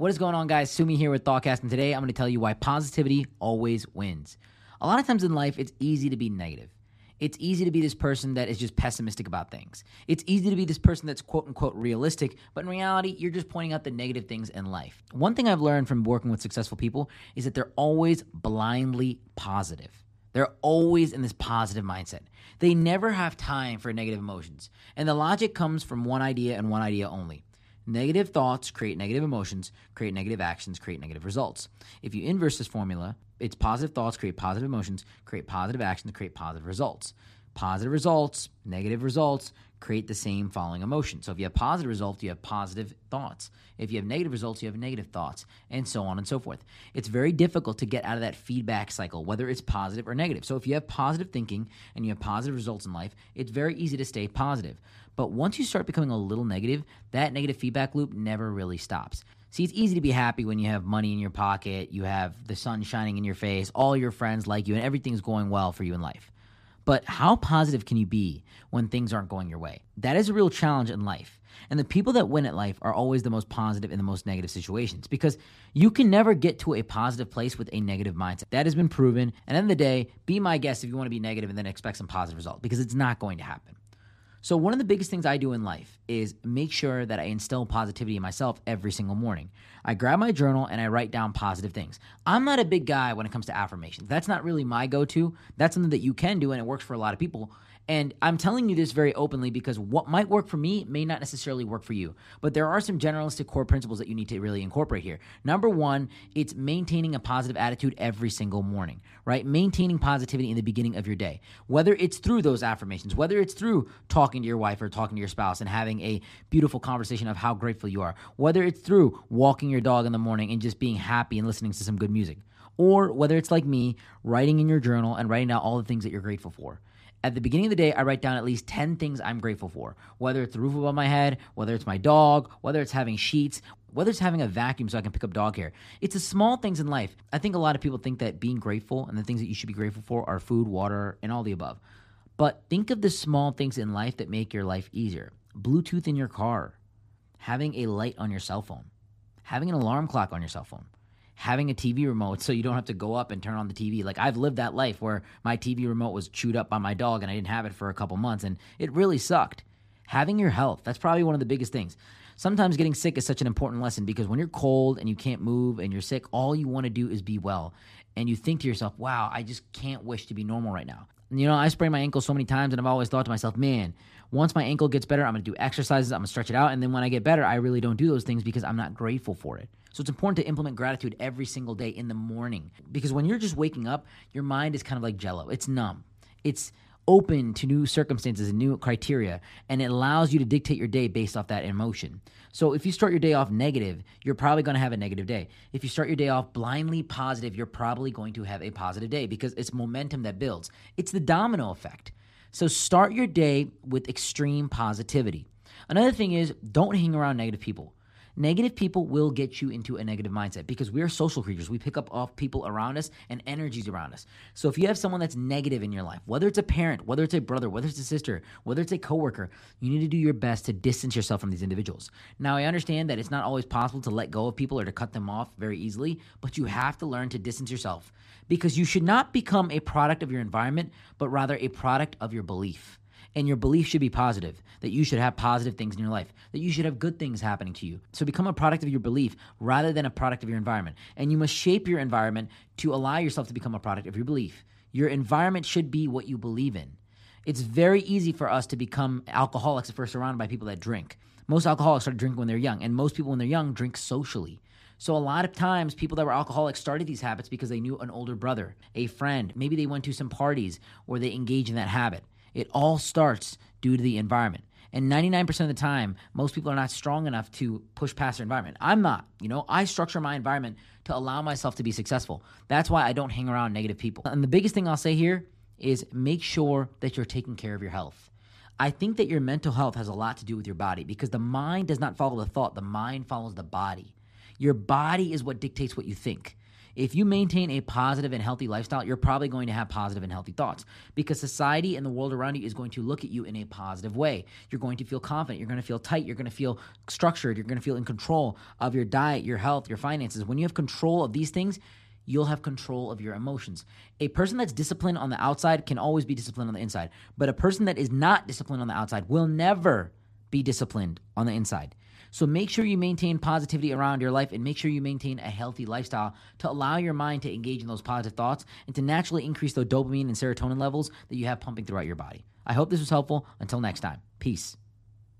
What is going on, guys? Sumi here with Thoughtcast, and today I'm going to tell you why positivity always wins. A lot of times in life, it's easy to be negative. It's easy to be this person that is just pessimistic about things. It's easy to be this person that's quote unquote realistic, but in reality, you're just pointing out the negative things in life. One thing I've learned from working with successful people is that they're always blindly positive. They're always in this positive mindset. They never have time for negative emotions. And the logic comes from one idea and one idea only Negative thoughts create negative emotions, create negative actions, create negative results. If you inverse this formula, it's positive thoughts create positive emotions, create positive actions, create positive results. Positive results, negative results create the same following emotion. So if you have positive results, you have positive thoughts. If you have negative results, you have negative thoughts, and so on and so forth. It's very difficult to get out of that feedback cycle, whether it's positive or negative. So if you have positive thinking and you have positive results in life, it's very easy to stay positive. But once you start becoming a little negative, that negative feedback loop never really stops. See, it's easy to be happy when you have money in your pocket, you have the sun shining in your face, all your friends like you, and everything's going well for you in life. But how positive can you be when things aren't going your way? That is a real challenge in life. And the people that win at life are always the most positive in the most negative situations because you can never get to a positive place with a negative mindset. That has been proven. And at the end of the day, be my guest if you want to be negative and then expect some positive results because it's not going to happen. So, one of the biggest things I do in life is make sure that I instill positivity in myself every single morning. I grab my journal and I write down positive things. I'm not a big guy when it comes to affirmations. That's not really my go to. That's something that you can do and it works for a lot of people. And I'm telling you this very openly because what might work for me may not necessarily work for you. But there are some generalistic core principles that you need to really incorporate here. Number one, it's maintaining a positive attitude every single morning, right? Maintaining positivity in the beginning of your day. Whether it's through those affirmations, whether it's through talking to your wife or talking to your spouse and having a beautiful conversation of how grateful you are, whether it's through walking your dog in the morning and just being happy and listening to some good music, or whether it's like me, writing in your journal and writing out all the things that you're grateful for at the beginning of the day, I write down at least 10 things I'm grateful for. Whether it's the roof above my head, whether it's my dog, whether it's having sheets, whether it's having a vacuum so I can pick up dog hair. It's the small things in life. I think a lot of people think that being grateful and the things that you should be grateful for are food, water, and all the above. But think of the small things in life that make your life easier Bluetooth in your car, having a light on your cell phone, having an alarm clock on your cell phone having a TV remote so you don't have to go up and turn on the TV. Like I've lived that life where my TV remote was chewed up by my dog and I didn't have it for a couple months and it really sucked. Having your health, that's probably one of the biggest things. Sometimes getting sick is such an important lesson because when you're cold and you can't move and you're sick, all you want to do is be well. And you think to yourself, wow, I just can't wish to be normal right now. You know, I sprained my ankle so many times, and I've always thought to myself, man, once my ankle gets better, I'm gonna do exercises, I'm gonna stretch it out, and then when I get better, I really don't do those things because I'm not grateful for it. So it's important to implement gratitude every single day in the morning because when you're just waking up, your mind is kind of like jello. It's numb. It's open to new circumstances and new criteria, and it allows you to dictate your day based off that emotion. So if you start your day off negative, you're probably going to have a negative day. If you start your day off blindly positive, you're probably going to have a positive day because it's momentum that builds. It's the domino effect. So start your day with extreme positivity. Another thing is don't hang around negative people. Negative people will get you into a negative mindset because we are social creatures. We pick up off people around us and energies around us. So if you have someone that's negative in your life, whether it's a parent, whether it's a brother, whether it's a sister, whether it's a coworker, you need to do your best to distance yourself from these individuals. Now, I understand that it's not always possible to let go of people or to cut them off very easily, but you have to learn to distance yourself because you should not become a product of your environment, but rather a product of your belief. And your belief should be positive, that you should have positive things in your life, that you should have good things happening to you. So become a product of your belief rather than a product of your environment. And you must shape your environment to allow yourself to become a product of your belief. Your environment should be what you believe in. It's very easy for us to become alcoholics if we're surrounded by people that drink. Most alcoholics start drinking when they're young, and most people when they're young drink socially. So a lot of times people that were alcoholics started these habits because they knew an older brother, a friend, maybe they went to some parties or they engaged in that habit. It all starts due to the environment. And 99% of the time, most people are not strong enough to push past their environment. I'm not. You know, I structure my environment to allow myself to be successful. That's why I don't hang around negative people. And the biggest thing I'll say here is make sure that you're taking care of your health. I think that your mental health has a lot to do with your body because the mind does not follow the thought, the mind follows the body. Your body is what dictates what you think. If you maintain a positive and healthy lifestyle, you're probably going to have positive and healthy thoughts because society and the world around you is going to look at you in a positive way. You're going to feel confident. You're going to feel tight. You're going to feel structured. You're going to feel in control of your diet, your health, your finances. When you have control of these things, you'll have control of your emotions. A person that's disciplined on the outside can always be disciplined on the inside, but a person that is not disciplined on the outside will never be disciplined on the inside. So make sure you maintain positivity around your life and make sure you maintain a healthy lifestyle to allow your mind to engage in those positive thoughts and to naturally increase those dopamine and serotonin levels that you have pumping throughout your body. I hope this was helpful. Until next time, peace.